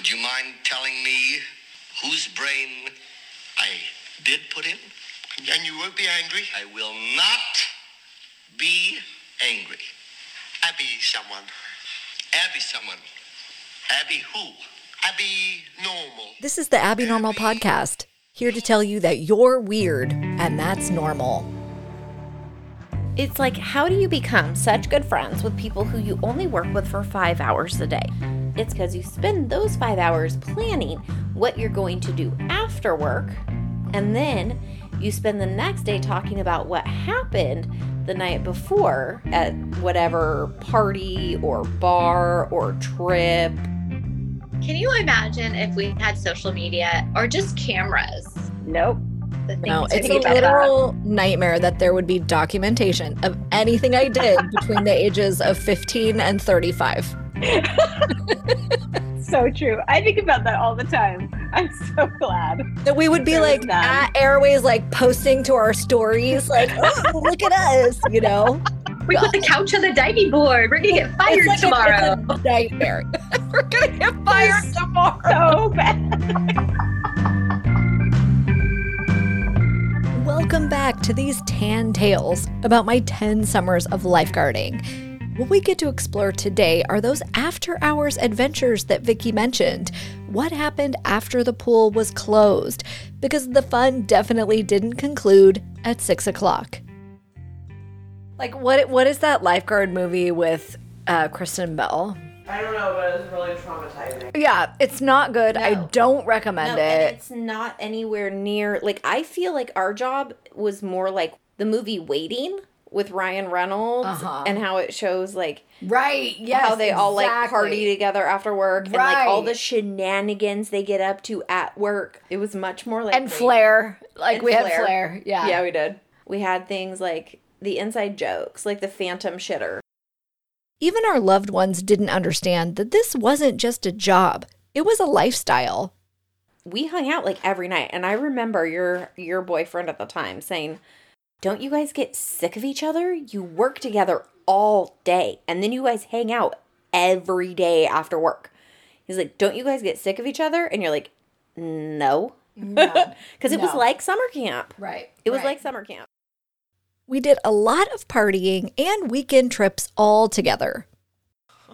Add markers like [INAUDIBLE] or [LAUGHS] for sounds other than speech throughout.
Would you mind telling me whose brain I did put in? And you won't be angry? I will not be angry. Abby someone. Abby someone. Abby who? Abby normal. This is the Abby Normal Podcast, here to tell you that you're weird and that's normal. It's like, how do you become such good friends with people who you only work with for five hours a day? Mm-hmm. It's because you spend those five hours planning what you're going to do after work, and then you spend the next day talking about what happened the night before at whatever party or bar or trip. Can you imagine if we had social media or just cameras? Nope. No, it's a about that. literal nightmare that there would be documentation of anything I did [LAUGHS] between the ages of 15 and 35. [LAUGHS] So true. I think about that all the time. I'm so glad. That we would be like at Airways, like posting to our stories, like, oh, [LAUGHS] look at us, you know? We put the couch on the diving board. We're gonna get fired It's like a- tomorrow. it's a nightmare. [LAUGHS] We're gonna get fired tomorrow. So bad. Welcome back to these tan tales about my 10 summers of lifeguarding. What we get to explore today are those after hours adventures that Vicky mentioned. What happened after the pool was closed? Because the fun definitely didn't conclude at six o'clock. Like what what is that lifeguard movie with uh, Kristen Bell? I don't know, but it's really traumatizing. Yeah, it's not good. I don't recommend No, and it. it's not anywhere near like I feel like our job was more like the movie Waiting with Ryan Reynolds Uh-huh. and how it shows like Right. Yes. how they all like party together after work and like all the shenanigans they get up to at work. It was much more like and Flair. Like And we had Flair. Flair. Yeah. Yeah, we did. We had things like the inside jokes, like the phantom shitter. Even our loved ones didn't understand that this wasn't just a job, it was a lifestyle. we hung out like every night and i remember your your boyfriend at the time saying don't you guys get sick of each other you work together all day and then you guys hang out every day after work he's like don't you guys get sick of each other and you're like no because [LAUGHS] it was like summer camp Right. it was like summer camp we did a lot of partying and weekend trips all together.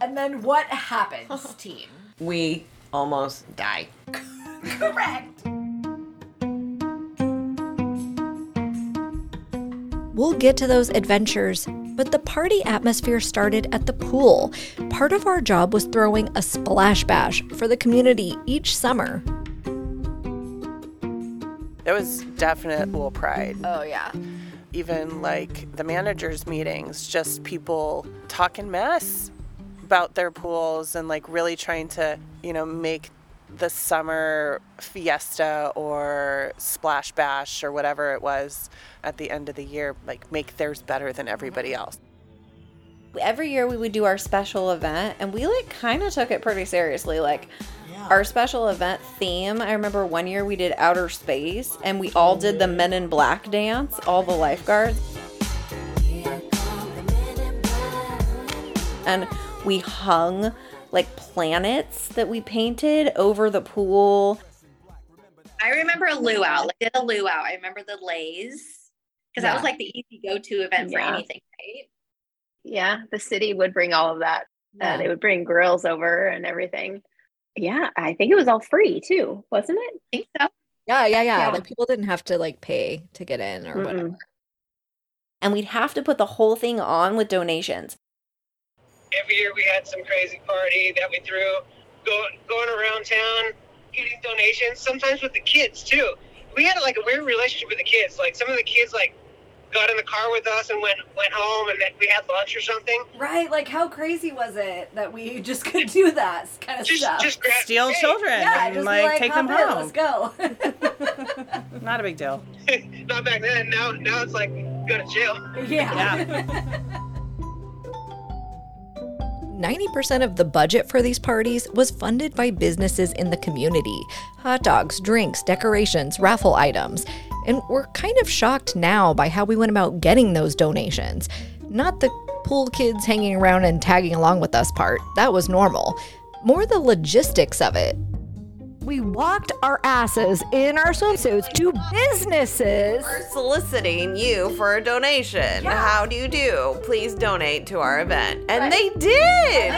And then what happens, [LAUGHS] team? We almost die. [LAUGHS] Correct. We'll get to those adventures, but the party atmosphere started at the pool. Part of our job was throwing a splash bash for the community each summer. There was definite pool pride. Oh, yeah. Even like the managers' meetings, just people talking mess about their pools and like really trying to, you know, make the summer fiesta or splash bash or whatever it was at the end of the year, like make theirs better than everybody mm-hmm. else. every year we would do our special event and we like kind of took it pretty seriously like our special event theme i remember one year we did outer space and we all did the men in black dance all the lifeguards. And we hung like planets that we painted over the pool I remember a luau. Like did a luau. I remember the lays because that was like the easy go-to event for anything, right? Yeah, the city would bring all of that. Uh, they would bring grills over and everything. Yeah, I think it was all free too, wasn't it? I think so. Yeah, yeah, yeah. Yeah. Like people didn't have to like pay to get in or Mm-mm. whatever. and we'd have to put the whole thing on with donations every year we had some crazy party that we threw, going going around town, getting donations. Sometimes with the kids too. We had like a weird relationship with the kids. Like some of the kids like got in the car with us and went went home, and then we had lunch or something. Right, like how crazy was it that we [LAUGHS] just could do that kind of Just stuff? just grab Steal hey, children yeah, and just like, be take "Hop them in, home. Let's go. [LAUGHS] [LAUGHS] Not a big deal. Not back then. Now now it's like go to jail. yeah. 90% of the budget for these parties was funded by businesses in the community hot dogs, drinks, decorations, raffle items. And we're kind of shocked now by how we went about getting those donations. Not the pool kids hanging around and tagging along with us part, that was normal. More the logistics of it. We walked our asses in our swimsuits to businesses. We're soliciting you for a donation. How do you do? Please donate to our event. And they did.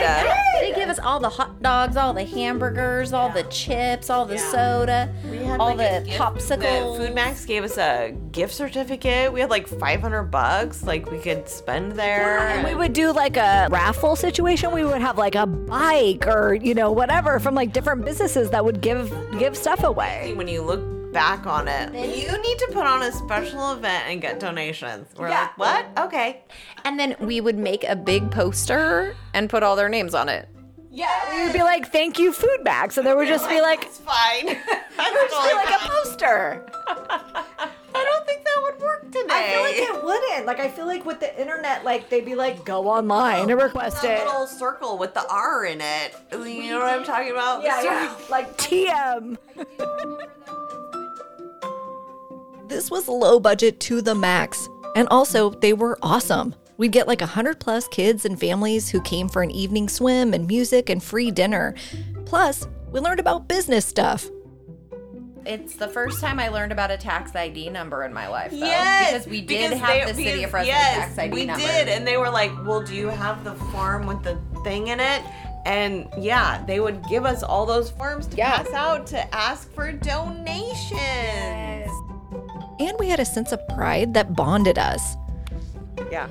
They give us all the hot dogs, all the hamburgers, all the chips, all the soda, all like, the popsicles. FoodMaxx gave us a gift certificate. We had like 500 bucks like we could spend there. And we would do like a raffle situation. We would have like a bike or, you know, whatever from like different businesses that would give give stuff away. when you look back on it, you need to put on a special event and get donations. We're like, what? Okay. And then we would make a big poster and put all their names on it. Yeah, we would be like, "Thank you, food bags," and there would just be like, It's fine. [LAUGHS] it would just be like a poster. [LAUGHS] I feel like it wouldn't. Like, I feel like with the internet, like they'd be like, "Go online and oh, request that it." little circle with the R in it. You know what I'm talking about? Yeah, The yeah. [LAUGHS] like TM. this was low budget to the max. And also, they were awesome. We'd get like 100 plus kids and families who came for an evening swim and music and free dinner. Plus, we learned about business stuff. It's the first time I learned about a tax ID number in my life, though. Yes, because we did because have they- the City of Fresno yes, tax ID we number. did, and they were like, "Well, do you have the form with the thing in it?" And yeah, they would give us all those forms to Yeah. pass out to ask for donations. And we had a sense of pride that bonded us. Yeah.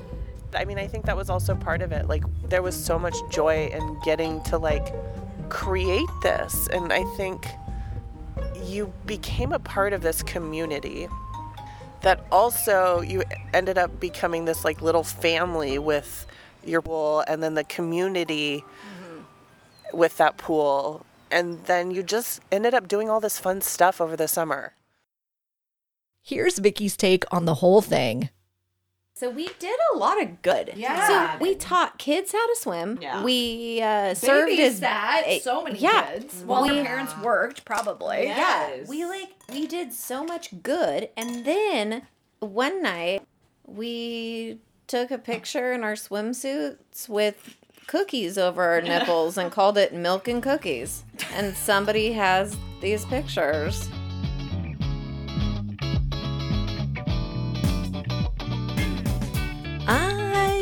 I mean, I think that was also part of it. Like, there was so much joy in getting to, like, create this. And I think you became a part of this community that also you ended up becoming this, like, little family with your pool and then the community mm-hmm. with that pool. And then you just ended up doing all this fun stuff over the summer. Here's Vicky's take on the whole thing. So we did a lot of good. Yeah. So we taught kids how to swim. Yeah. We uh, served as a- so many yeah. kids while We- their parents worked, probably. Yeah, Yes. we like we did so much good, and then one night we took a picture in our swimsuits with cookies over our [LAUGHS] nipples and called it milk and cookies. And somebody has these pictures.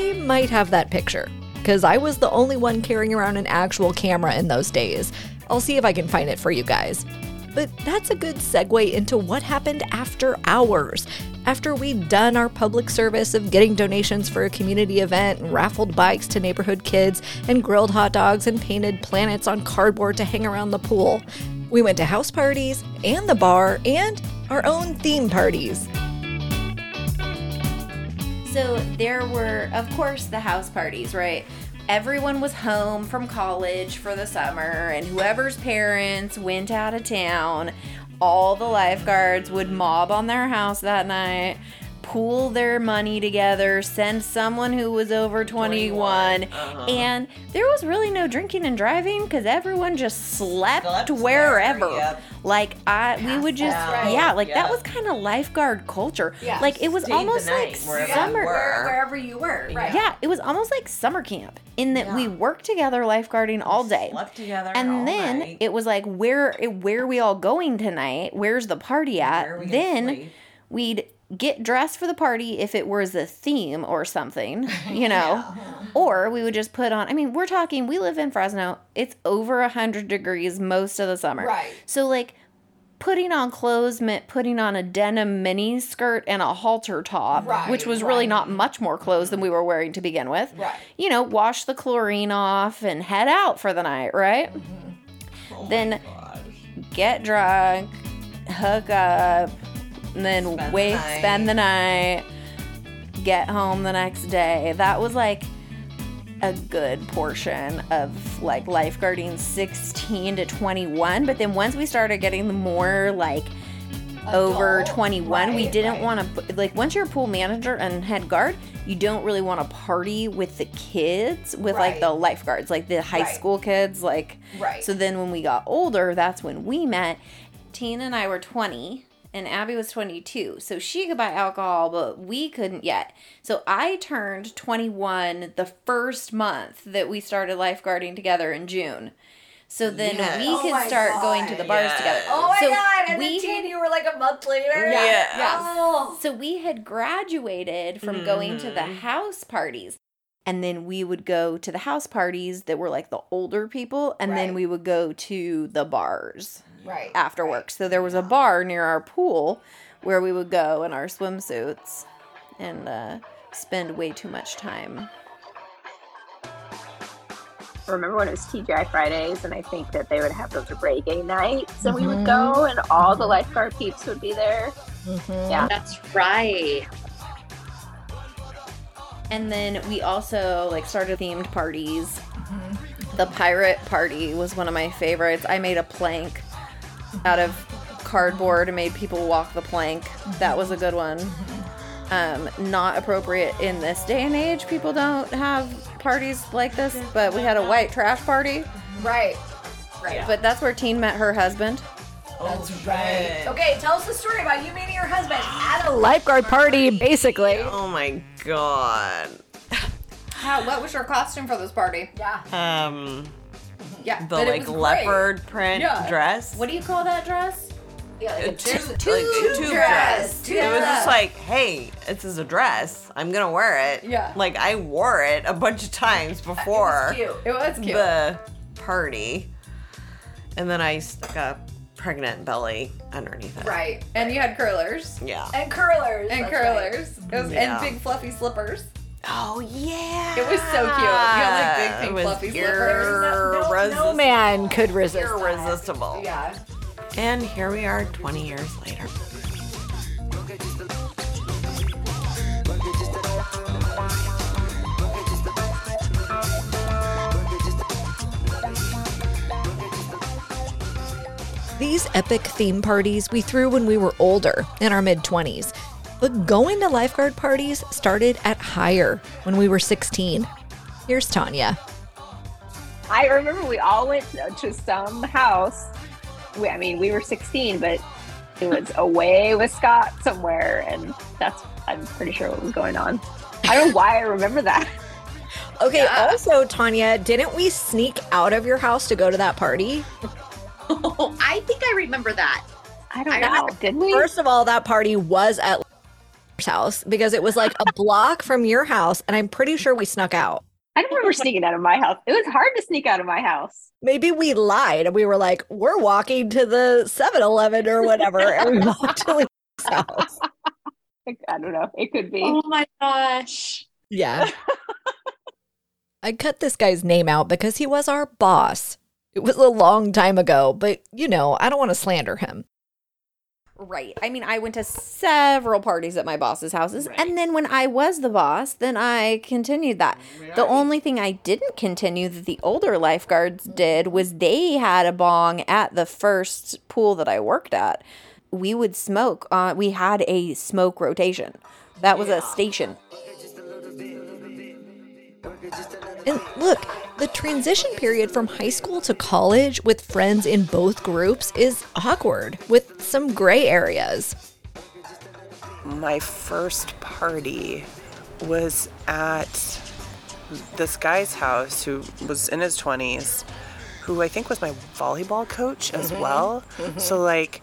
I might have that picture because I was the only one carrying around an actual camera in those days. I'll see if I can find it for you guys. But that's a good segue into what happened after hours. After we'd done our public service of getting donations for a community event and raffled bikes to neighborhood kids and grilled hot dogs and painted planets on cardboard to hang around the pool, we went to house parties and the bar and our own theme parties. So there were, of course, the house parties, right? Everyone was home from college for the summer, and whoever's parents went out of town, all the lifeguards would mob on their house that night, pool their money together, send someone who was over 21, uh-huh. and there was really no drinking and driving because everyone just slept, Slept wherever. wherever, yep. Like I, we would just, out, yeah, like that was kind of lifeguard culture. Yeah. Like it was Stayed the almost like wherever summer. were. Wherever you were, right? Yeah, it was almost like summer camp in that we worked together lifeguarding all day. Slept together all And then night. it was like, where where are we all going tonight? Where's the party at? Where are we then sleep? we'd get dressed for the party if it was a theme or something, [LAUGHS] you know. Or we would just put on I mean, we're talking we live in Fresno. It's over a hundred degrees most of the summer. Right. So like putting on clothes meant putting on a denim mini skirt and a halter top, Right, which was really not much more clothes than we were wearing to begin with. Right. You know, wash the chlorine off and head out for the night, right? Mm-hmm. then oh get drunk, hook up, and then Spend wait, night. spend the night, get home the next day. That was like a good portion of like lifeguarding 16 to 21 but then once we started getting the more like over 21 we didn't want to like once you're a pool manager and head guard you don't really want to party with the kids with like the lifeguards like the high school kids like Right. so then when we got older that's when we met tina and i were 20 and abby was 22 so she could buy alcohol but we couldn't yet so i turned 21 the first month that we started lifeguarding together in june So then Yes. we Oh could my start going to the bars Yes. together. Oh my So god! And we then Teen, you were like a month later. Yeah. Yeah. Oh. So we had graduated from going to the Mhm. house parties. And then we would go to the house parties that were like the older people. And then we would go to the bars Right. after work. So there was a bar near our pool where we would go in our swimsuits and uh, spend way too much time. I remember when it was TGI Fridays, and I think that they would have those reggae nights, and we would go, and all the lifeguard peeps would be there. Mhm. Yeah. That's right. And then we also like started themed parties. Mm-hmm. The pirate party was one of my favorites. I made a plank out of cardboard and made people walk the plank. That was a good one. Um, not appropriate in this day and age. People don't have parties like this, but we had a white trash party. Right. Right. But that's where Teen met her husband. That's right. Okay, tell us the story about you meeting your husband at a lifeguard party, basically. Oh my god. How? What was your costume for this party? Yeah. Um, Yeah, the but it like was great. leopard print Yeah. dress. What do you call that dress? Yeah, like tu- a like tube, a tube dress. Tube it was just like, hey, this is a dress. I'm gonna wear it. Yeah. Like I wore it a bunch of times before [LAUGHS] It was cute. It was cute. the party, and then I stuck a pregnant belly underneath it. Right. And you had curlers. Yeah. and curlers. And that's curlers. It was, Yeah. And big fluffy slippers. Oh yeah. It was so cute. You had, like, big, pink, It was fluffy slippers. right. irresistible. No man could resist. that. Irresistible. Yeah. And here we are 20 years later. These epic theme parties we threw when we were older, in our mid 20s. But going to lifeguard parties started at hire when we were 16. Here's Tanya. I remember we all went to, to some house. We, I mean, we were 16, but it was away with Scott somewhere, and that's I'm pretty sure what was going on. I don't know why I remember that. [LAUGHS] Okay, also, Tanya, didn't we sneak out of your house to go to that party? Oh, [LAUGHS] I think I remember that. I don't I know. remember- Did we? First of all, that party was at house because it was like a block from your house, and I'm pretty sure we snuck out. I don't remember sneaking out of my house. It was hard to sneak out of my house. Maybe we lied and we were like, we're walking to the 7 Eleven or whatever, and we [LAUGHS] walked to Lee's house. I don't know. It could be. Oh my gosh. Yeah. [LAUGHS] I cut this guy's name out because he was our boss. It was a long time ago, but you know, I don't want to slander him. Right. I mean, I went to several parties at my boss's houses. And then when I was the boss, then I continued that. The only thing I didn't continue that the older lifeguards did was they had a bong at the first pool that I worked at. We would smoke. Uh, we had a smoke rotation. That was a station. And look, the transition period from high school to college with friends in both groups is awkward with some gray areas. My first party was at this guy's house who was in his 20s, who I think was my volleyball coach as mm-hmm. well. Mm-hmm. So, like,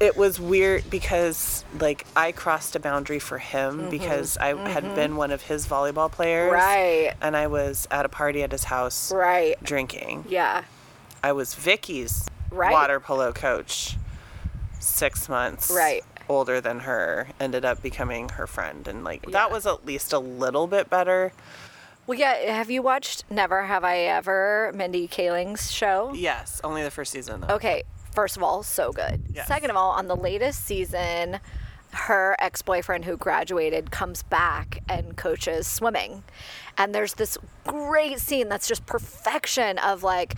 it was weird because, like, I crossed a boundary for him mm-hmm. because I had mm-hmm. been one of his volleyball players. Right. And I was at a party at his house Right. drinking. Yeah. I was Vicky's Right. water polo coach. Six months Right. older than her, ended up becoming her friend, and like that was at least a little bit better. Well, yeah. Have you watched Never Have I Ever, Mindy Kaling's show? Yes, only the first season though. Okay, first of all, so good. Yes. Second of all, on the latest season, her ex boyfriend who graduated comes back and coaches swimming. And there's this great scene that's just perfection of like,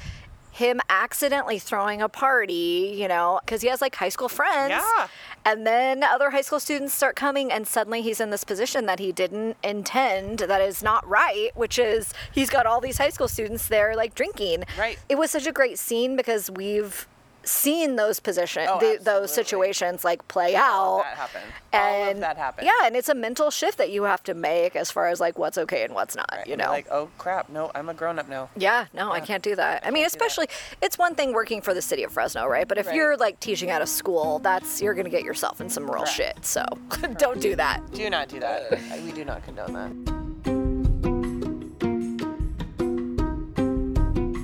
him accidentally throwing a party, you know, because he has like high school friends. Yeah. And then other high school students start coming, and suddenly he's in this position that he didn't intend, that is not right, which is he's got all these high school students there like drinking. Right. It was such a great scene because we've seen those positions, Oh, the, those situations like play All out. that happened. All of And that happened. Yeah, and it's a mental shift that you have to make as far as like what's okay and what's not, you You're know. like, oh crap, no, I'm a grown up now. yeah, no, I can't do that. I mean, especially it's one thing working for the city of Fresno, right? But if Right. you're like teaching at a school, that's you're gonna get yourself in some real Correct. shit. So [LAUGHS] don't do that. Do not do that. we do not condone that.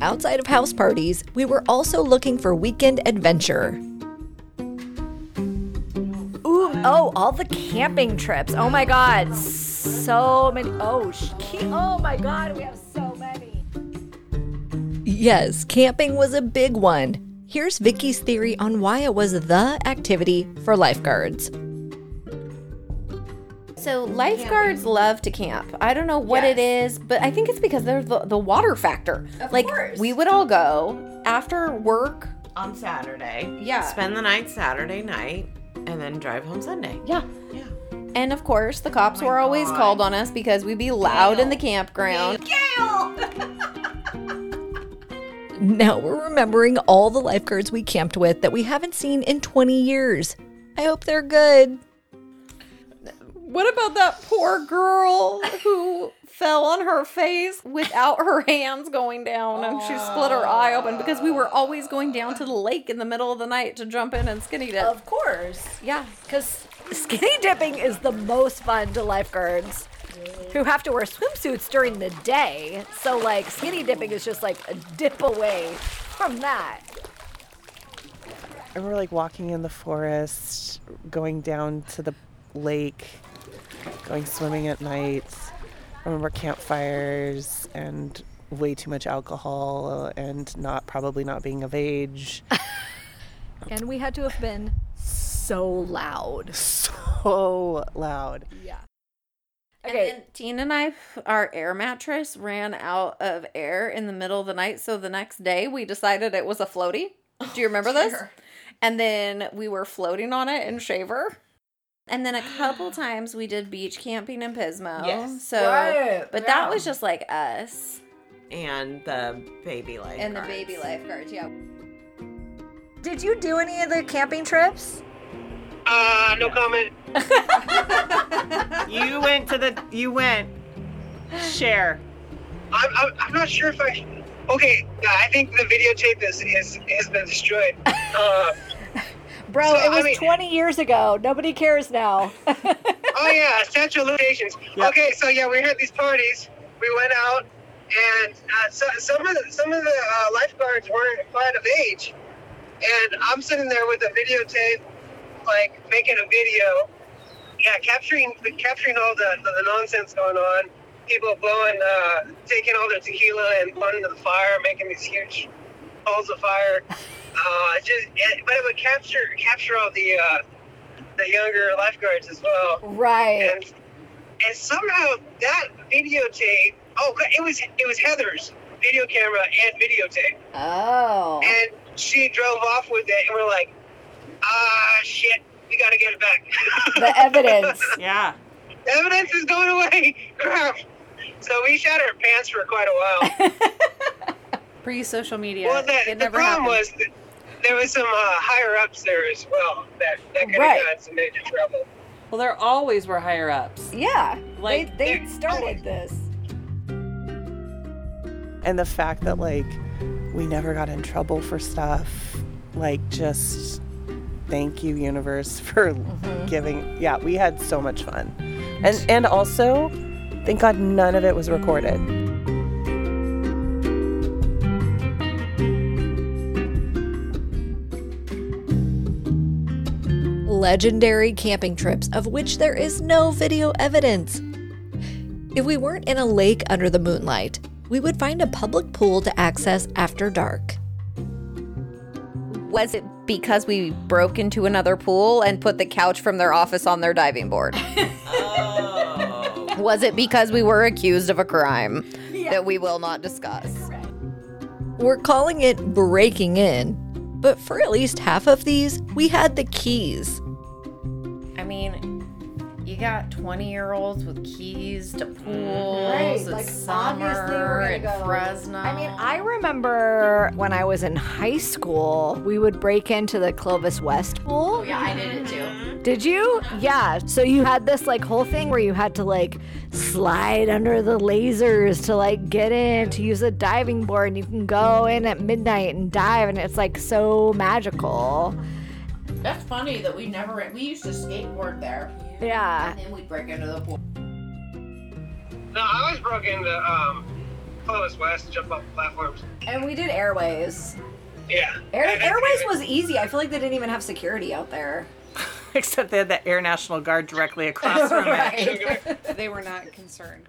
Outside of house parties, we were also looking for weekend adventure. Ooh, oh, all the camping trips. Oh my god, so many. Oh, sh- oh my god, we have so many. Yes, camping was a big one. Here's Vicky's theory on why it was the activity for lifeguards. So lifeguards love to camp. I don't know what it is, but I think it's because they're the, the water factor. like course. we would all go after work. On Saturday. Yeah. Spend the night Saturday night and then drive home Sunday. Yeah. Yeah. And of course, the cops oh were always God. called on us because we'd be loud in the campground. [LAUGHS] Now we're remembering all the lifeguards we camped with that we haven't seen in 20 years. I hope they're good. What about that poor girl who fell on her face without her hands going down and she split her eye open because we were always going down to the lake in the middle of the night to jump in and skinny dip. Of course. yeah. Because skinny dipping is the most fun to lifeguards who have to wear swimsuits during the day. So, like, skinny dipping is just like a dip away from that. And we're like walking in the forest, going down to the lake, going swimming at night. I remember campfires and way too much alcohol and not probably not being of age. [LAUGHS] And we had to have been so loud. [LAUGHS] so loud. Yeah. And then Tina and I, our air mattress ran out of air in the middle of the night. So the next day we decided it was a floaty. Do you remember [LAUGHS] this? And then we were floating on it in Shaver. And then a couple [GASPS] times we did beach camping in Pismo. Yes. So, Right, but that was just like us And the baby life. and the baby lifeguards. Yeah. Did you do any of the camping trips? Uh, no comment. [LAUGHS] You went to the you went. Share. I'm, I'm, I'm not sure if I. Okay, I think the videotape is, is has been destroyed. [LAUGHS] Uh, Bro, So, it I was mean- 20 years ago. Nobody cares now. [LAUGHS] oh yeah, statute of limitations. Yeah. Okay, so yeah, we had these parties. We went out, and uh, so, some of the, some of the uh, lifeguards weren't quite of age, and I'm sitting there with a videotape, like making a video. Yeah, capturing capturing all the, the, the nonsense going on. People blowing, uh, taking all their tequila and blowing into the fire, making these huge balls of fire. Uh, just, it, but it would capture capture all the uh, the younger lifeguards as well. right. And and somehow that videotape. Oh, it was it was Heather's video camera and videotape, Oh. and she drove off with it, and we're like, ah, shit, we gotta get it back. [LAUGHS] The evidence. [LAUGHS] Yeah. Evidence is going away. Crap. [LAUGHS] So we shot our pants for quite a while. Pre social media. well, the, it the never problem happened. was that there was some uh, higher ups there as well that that could Right. have gotten some major trouble. Well, there always were higher ups. Yeah. Like, they, they started this. And the fact that like we never got in trouble for stuff, like just thank you universe [LAUGHS] for giving. Yeah, we had so much fun. And and also, thank God none of it was recorded. Legendary camping trips of which there is no video evidence. If we weren't in a lake under the moonlight, we would find a public pool to access after dark. Was it because we broke into another pool and put the couch from their office on their diving board? Oh. Was it because we were accused of a crime that we will not discuss? We're calling it breaking in, but for at least half of these, we had the keys. I mean, you you got 20 year olds with keys to mm-hmm. pools. Right, It's like, summer obviously we're gonna in go- Fresno. I mean, I remember when I was in high school, we would break into the Clovis West pool. Oh, yeah, I did it too. Mm-hmm. Did you? Yeah. So you had this like whole thing where you had to like slide under the lasers to like get in to use a diving board and you can go in at midnight and dive and it's like so magical. That's funny that we never, we used to skateboard there. Yeah. And then we'd break into the pool. No, I always broke into um, Clovis West, jump off platforms. And we did Airways. Yeah. Air- And- Airways was easy. I feel like they didn't even have security out there. [LAUGHS] Except they had the Air National Guard directly across [LAUGHS] from it. [LAUGHS] They were not concerned.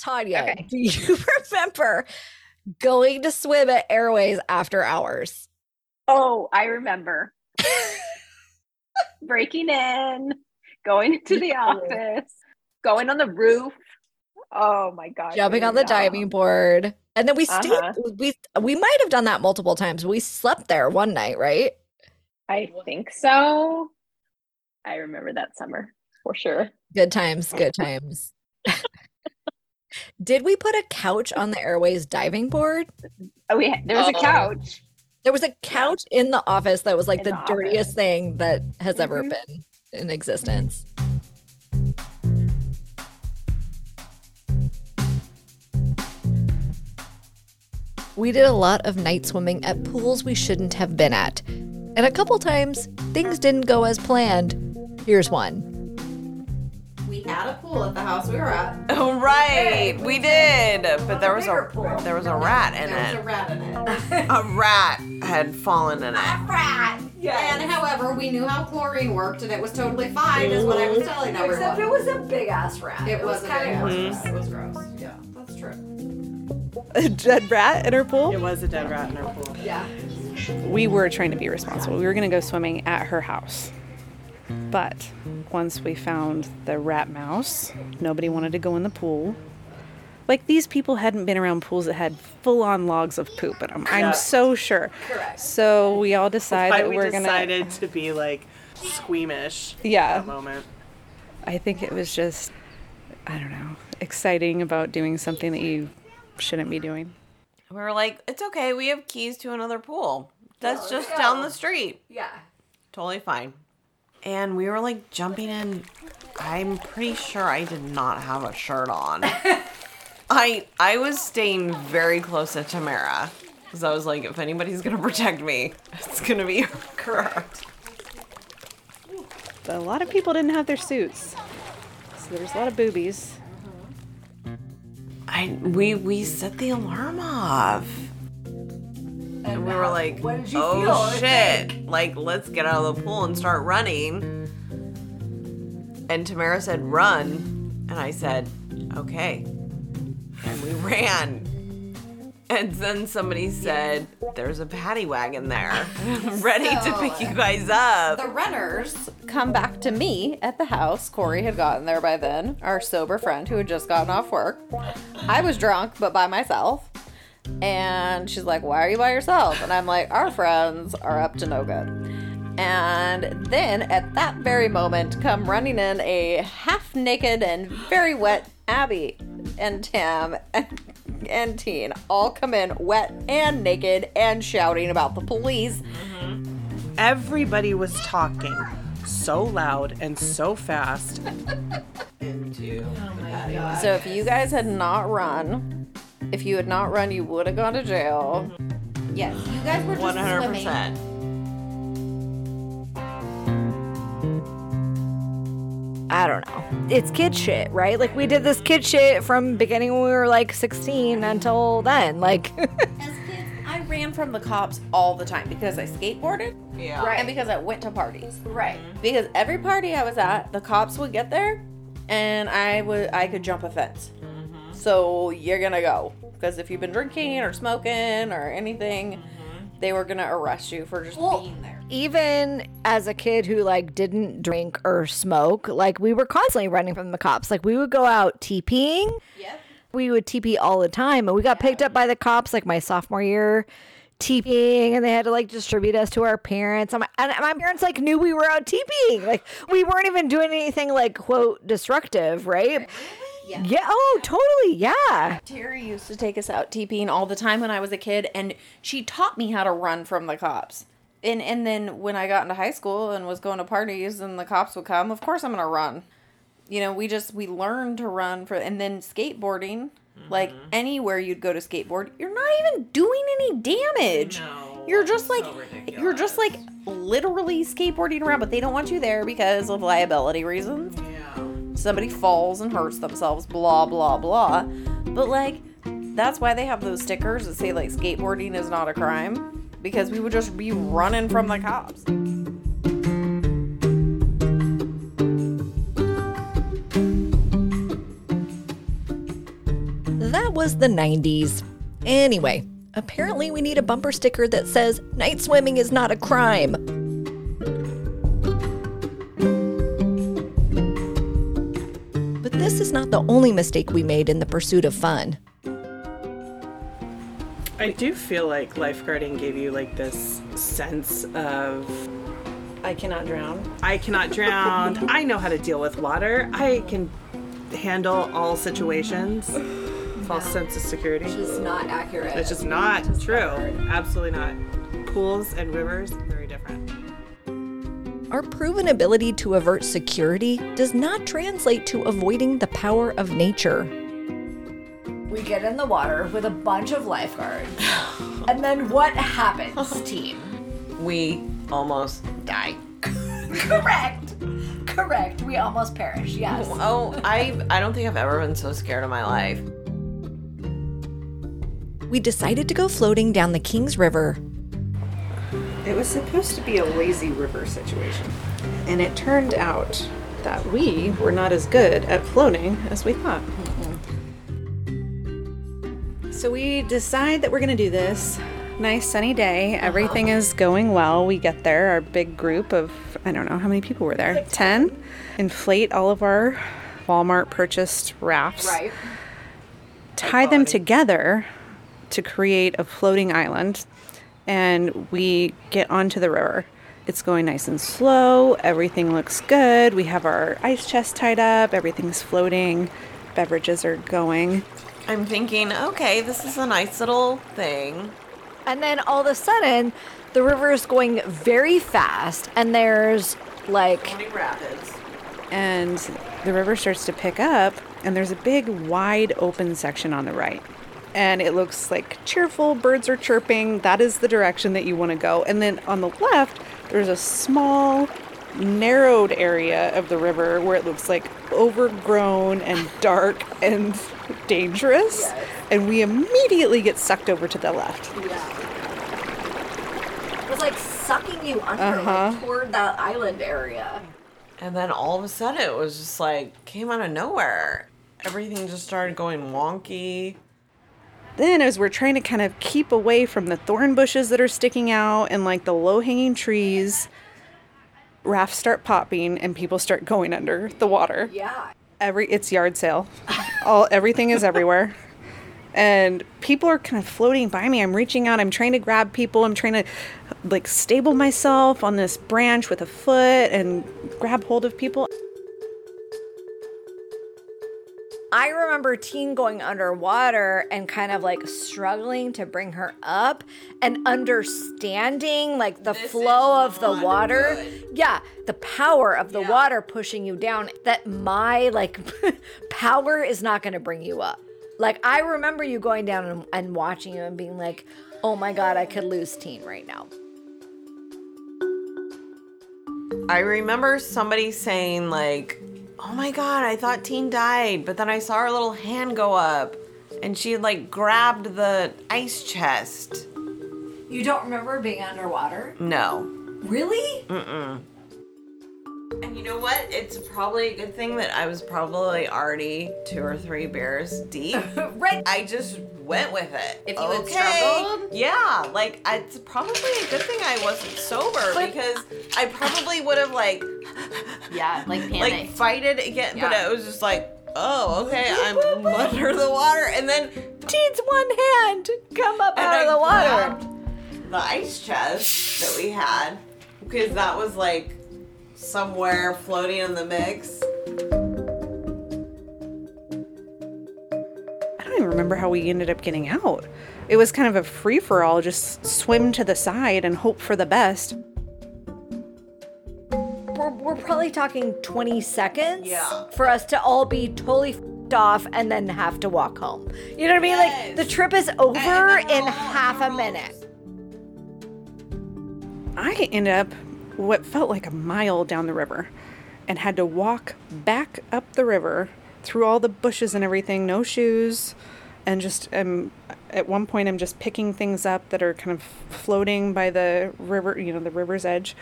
Tanya, Okay. do you remember going to swim at Airways after hours? Oh, I remember. Breaking in, going into the office, going on the roof. Oh my god. jumping on the diving board. And then we stayed Uh-huh. we we might have done that multiple times. We slept there one night, right? I think so. I remember that summer for sure. Good times, good times. [LAUGHS] Did we put a couch on the Airways diving board? Oh, we there was a Oh. couch. There was a couch in the office that was like In the, the dirtiest office. thing that has ever Mhm. been in existence. We did a lot of night swimming at pools we shouldn't have been at. And a couple times, things didn't go as planned. Here's one. We had a pool at the house we were at. [LAUGHS] Oh right, we did, but there was a pool. there was a rat in There was a rat in it. [LAUGHS] A rat had fallen in it. rat. And however, we knew how chlorine worked, and it was totally fine, is what I was mm-hmm. telling everyone. Except it was a big ass rat. It was, kind of gross. It was gross. Yeah, that's true. A dead rat in her pool? It was a dead rat in her pool. Yeah. We were trying to be responsible. We were going to go swimming at her house. But once we found the rat mouse, nobody wanted to go in the pool. Like these people hadn't been around pools that had full on logs of poop in them. I'm so sure. Correct. So we all decided Why that we we're going to. decided to be like squeamish at Yeah. that moment. I think it was just, I don't know, exciting about doing something that you shouldn't be doing. We were like, it's okay. We have keys to another pool. That's just down the street. Yeah. Totally fine. And we were like jumping in. I'm pretty sure I did not have a shirt on. [LAUGHS] I I was staying very close to Tamara because I was like, if anybody's gonna protect me, [LAUGHS] it's gonna be [LAUGHS] her. Correct. But a lot of people didn't have their suits. So there was a lot of boobies. I we we set the alarm off. And we were like, oh shit, like let's get out of the pool and start running. And Tamara said, run. And I said, okay. And we ran. And then somebody said, there's a paddy wagon there, [LAUGHS] ready to pick you guys up. The runners come back to me at the house. Corey had gotten there by then, our sober friend who had just gotten off work. I was drunk, but by myself. And she's like, Why are you by yourself? And I'm like, Our friends are up to no good. And then at that very moment, come running in a half naked and very wet Abby and Tam and, and Teen all come in wet and naked and shouting about the police. Mm-hmm. Everybody was talking so loud and so fast. [LAUGHS] Oh so if you guys had not run, if you had not run, you would have gone to jail. Yes, you guys were just One hundred swimming. I don't know. It's kid shit, right? Like we did this kid shit from beginning when we were like 16 until then. Like [LAUGHS] As kids, I ran from the cops all the time because I skateboarded Yeah. Right. and because I went to parties. Right. Mm-hmm. Because every party I was at, the cops would get there, and I would I could jump a fence. Mm-hmm. So you're gonna go because if you've been drinking or smoking or anything, mm-hmm. they were gonna arrest you for just being there. Even as a kid who like didn't drink or smoke, like we were constantly running from the cops. Like we would go out TPing. Yep. We would TP all the time and we got picked up by the cops like my sophomore year teepeeing and they had to like distribute us to our parents. And my, and my parents like knew we were out teepeeing. Like we weren't even doing anything like quote destructive, right? Yeah. yeah. Oh, totally. Yeah. Terry used to take us out teepeeing all the time when I was a kid, and she taught me how to run from the cops. And and then when I got into high school and was going to parties and the cops would come, of course I'm gonna run. You know, we just we learned to run for, and then skateboarding. Like Mm-hmm. anywhere you'd go to skateboard, you're not even doing any damage. No, you're just like so you're just like literally skateboarding around, but they don't want you there because of liability reasons. Yeah. Somebody falls and hurts themselves, blah blah blah. But like that's why they have those stickers that say like skateboarding is not a crime because we would just be running from the cops. That was the 90s. Anyway, apparently we need a bumper sticker that says night swimming is not a crime. But this is not the only mistake we made in the pursuit of fun. I do feel like lifeguarding gave you like this sense of I cannot drown. I cannot drown. [LAUGHS] I know how to deal with water. I can handle all situations. False sense of security. It's just not accurate. It's just not true. Absolutely not. Pools and rivers, very different. Our proven ability to avert security does not translate to avoiding the power of nature. We get in the water with a bunch of lifeguards. and then what happens, [LAUGHS] team? We almost die. Correct. Correct. We almost perish. Yes. Oh, oh, I I don't think I've ever been so scared in my life. We decided to go floating down the Kings River. It was supposed to be a lazy river situation. And it turned out that we were not as good at floating as we thought. So we decide that we're going to do this. Nice sunny day. Everything is going well. We get there, our big group of, I don't know how many people were there? 10. Inflate all of our Walmart purchased rafts. Tie them together to create a floating island. And we get onto the river. It's going nice and slow. Everything looks good. We have our ice chest tied up. Everything's floating. Beverages are going. I'm thinking, okay, this is a nice little thing. And then all of a sudden, the river is going very fast, and there's like rapids. and the river starts to pick up and there's a big wide open section on the right and it looks like cheerful birds are chirping that is the direction that you want to go and then on the left there's a small narrowed area of the river where it looks like overgrown and dark and dangerous and we immediately get sucked over to the left it was like sucking you under Uh-huh. like, toward that island area. And then all of a sudden it was just like came out of nowhere. Everything just started going wonky. then as we're trying to kind of keep away from the thorn bushes that are sticking out and like the low hanging trees rafts start popping and people start going under the water. Yeah. every it's yard sale. All everything is everywhere. And people are kind of floating by me. I'm reaching out. I'm trying to grab people. I'm trying to like stable myself on this branch with a foot and grab hold of people I remember Teen going underwater and kind of like struggling to bring her up and understanding like the flow of the water. Yeah, the power of the water pushing you down. That my like [LAUGHS] power is not going to bring you up. Like I remember you going down and, and watching you and being like, "Oh my god, I could lose Teen right now." I remember somebody saying like, "Oh my god, I thought Teen died," but then I saw her little hand go up and she had like grabbed the ice chest. You don't remember being underwater? No. Really? Mm-mm. And you know what? It's probably a good thing that I was probably already two or three beers deep. [LAUGHS] right. I just went with it. If you had struggled? Yeah, like it's probably a good thing I wasn't sober because I probably would have like [LAUGHS] Yeah, like panic. like fighted again, but Yeah. it was just like, oh, okay, [LAUGHS] I'm under the water, and then Teen's one hand come up and out of the water. the ice chest that we had because that was like somewhere floating in the mix. I don't even remember how we ended up getting out. It was kind of a free for all, just swim to the side and hope for the best. We're, we're probably talking 20 seconds Yeah. for us to all be totally fed off and then have to walk home. You know what I mean? Like the trip is over in half a minute. I ended up what felt like a mile down the river and had to walk back up the river through all the bushes and everything, no shoes, and just um, at one point I'm just picking things up that are kind of floating by the river, you know, the river's edge,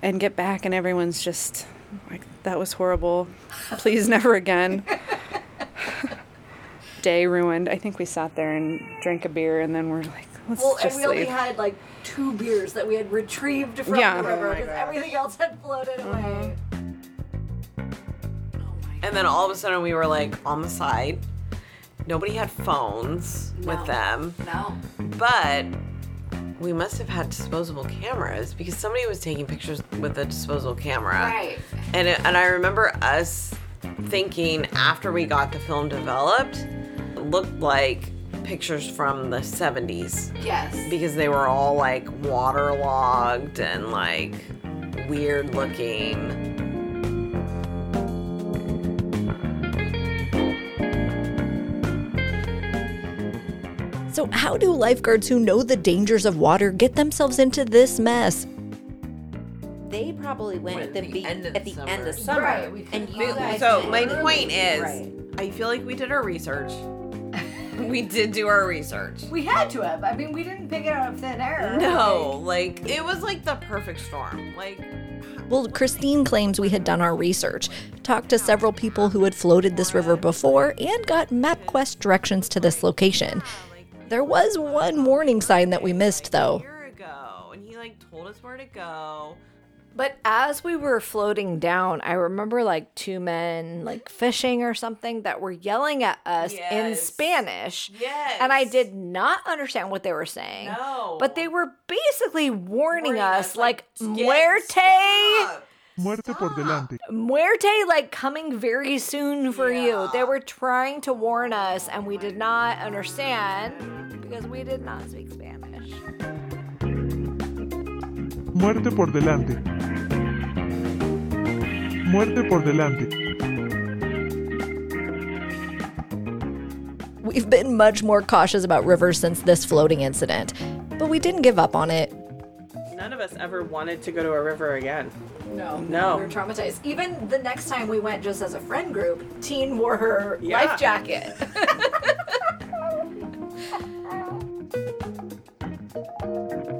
and get back and everyone's just like that was horrible. Please [LAUGHS] never again. [LAUGHS] Day ruined. I think we sat there and drank a beer and then we're like, [LAUGHS] let's Well, and just we only had like two beers that we had retrieved from Yeah. the river Oh because everything else had floated mm-hmm. away. And then all of a sudden we were like on the side. Nobody had phones with them. No. But we must have had disposable cameras because somebody was taking pictures with a disposable camera. Right. And it, and I remember us thinking after we got the film developed, it looked like pictures from the 70s Yes. because they were all like waterlogged and like weird looking. So, how do lifeguards who know the dangers of water get themselves into this mess? They probably went at the, be- end of at the end of summer. summer, Right, we and you guys. So my point is, Right. I feel like we did our research. [LAUGHS] we did do our research. We had to have. I mean, we didn't pick it out of thin air. No, like it was like the perfect storm. Like Well, Christine claims we had done our research, talked to several people who had floated this river before, and got MapQuest directions to this location. There was one warning sign that we missed, though. year ago, and he like told us where to go. But as we were floating down, I remember like two men like fishing or something that were yelling at us in Spanish. Yes. And I did not understand what they were saying. No. But they were basically warning, Warning us, us, like, like, muerte, stop. Muerte por delante. muerte, like coming very soon for you. They were trying to warn us, and we did not understand because we did not speak Spanish. Muerte por delante. Muerte por delante. We've been much more cautious about rivers since this floating incident, but we didn't give up on it. None of us ever wanted to go to a river again. No, No. we were traumatized. Even the next time we went just as a friend group, Teen wore her Yeah. life jacket. [LAUGHS]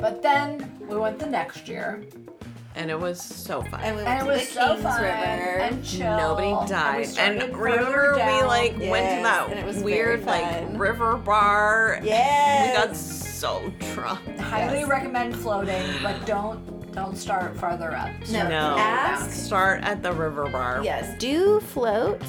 but then we went the next year, And it was so fun. And we and went it was the so Kings fun River. and chill. Nobody and we died. started And, further remember, we down. like went to Yes, that and it was weird like river bar. Yes. We got so drunk. highly recommend floating, but don't don't start farther up. No. No. Ask- Start at the river bar. Yes, do float,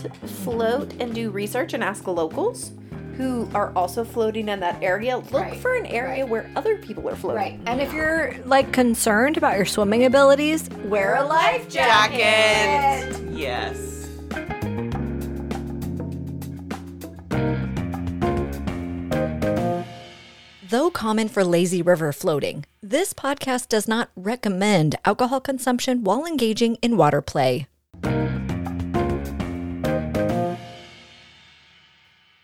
float, and do research and ask locals who are also floating in that area. Look Right, for an area right. where other people are floating. Right. And if you're like concerned about your swimming abilities, wear a life jacket. Jacket. Yes. Though common for lazy river floating, this podcast does not recommend alcohol consumption while engaging in water play.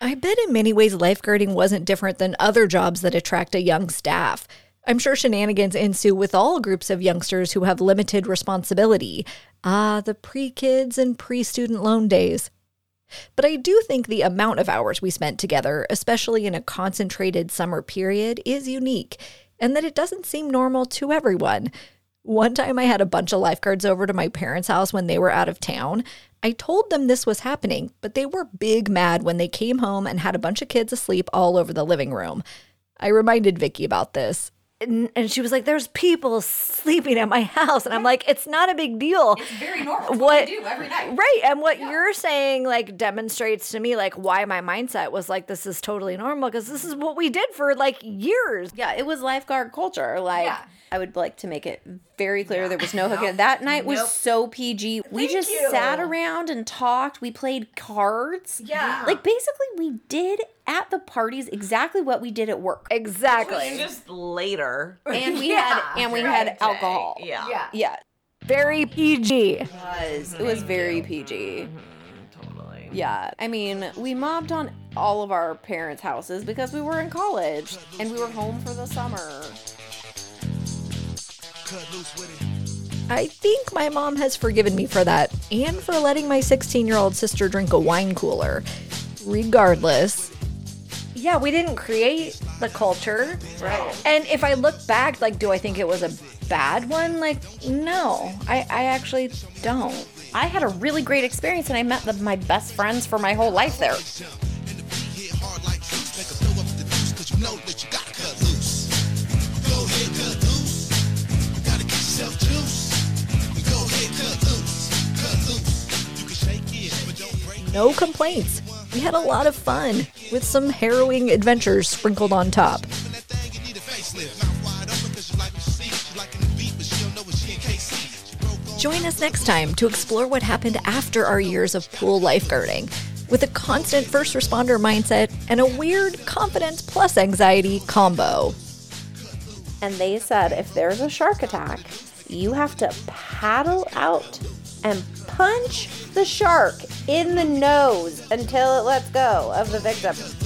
I bet in many ways lifeguarding wasn't different than other jobs that attract a young staff. I'm sure shenanigans ensue with all groups of youngsters who have limited responsibility. Ah, the pre kids and pre student loan days. But I do think the amount of hours we spent together, especially in a concentrated summer period, is unique, and that it doesn't seem normal to everyone. One time I had a bunch of lifeguards over to my parents' house when they were out of town. I told them this was happening, but they were big mad when they came home and had a bunch of kids asleep all over the living room. I reminded Vicky about this. and, and she was like, "There's people sleeping at my house," and I'm like, "It's not a big deal. It's very normal. What- what do every night. Right. And what you're saying like demonstrates to me like why my mindset was like this is totally normal because this is what we did for like years. Yeah, it was lifeguard culture. Like Yeah. I would like to make it very clear there was no hooking. That night was Nope. so PG. We Thank just you. sat around and talked. We played cards. Yeah. Like basically we did at the parties exactly what we did at work. Exactly. Just later. And we [LAUGHS] Yeah. had and we had alcohol. Yeah. Yeah. Yeah. Very PG. It was. It was very PG. Mm-hmm. Totally. Yeah. I mean, we mobbed on all of our parents' houses because we were in college and we were home for the summer. I think my mom has forgiven me for that and for letting my 16 year old sister drink a wine cooler. Regardless, yeah, we didn't create the culture. Right. And if I look back, like, do I think it was a bad one? Like, no, I, I actually don't. I had a really great experience and I met the, my best friends for my whole life there. No complaints. We had a lot of fun with some harrowing adventures sprinkled on top. Join us next time to explore what happened after our years of pool lifeguarding with a constant first responder mindset and a weird confidence plus anxiety combo. And they said if there's a shark attack, you have to paddle out and punch the shark in the nose until it lets go of the victim.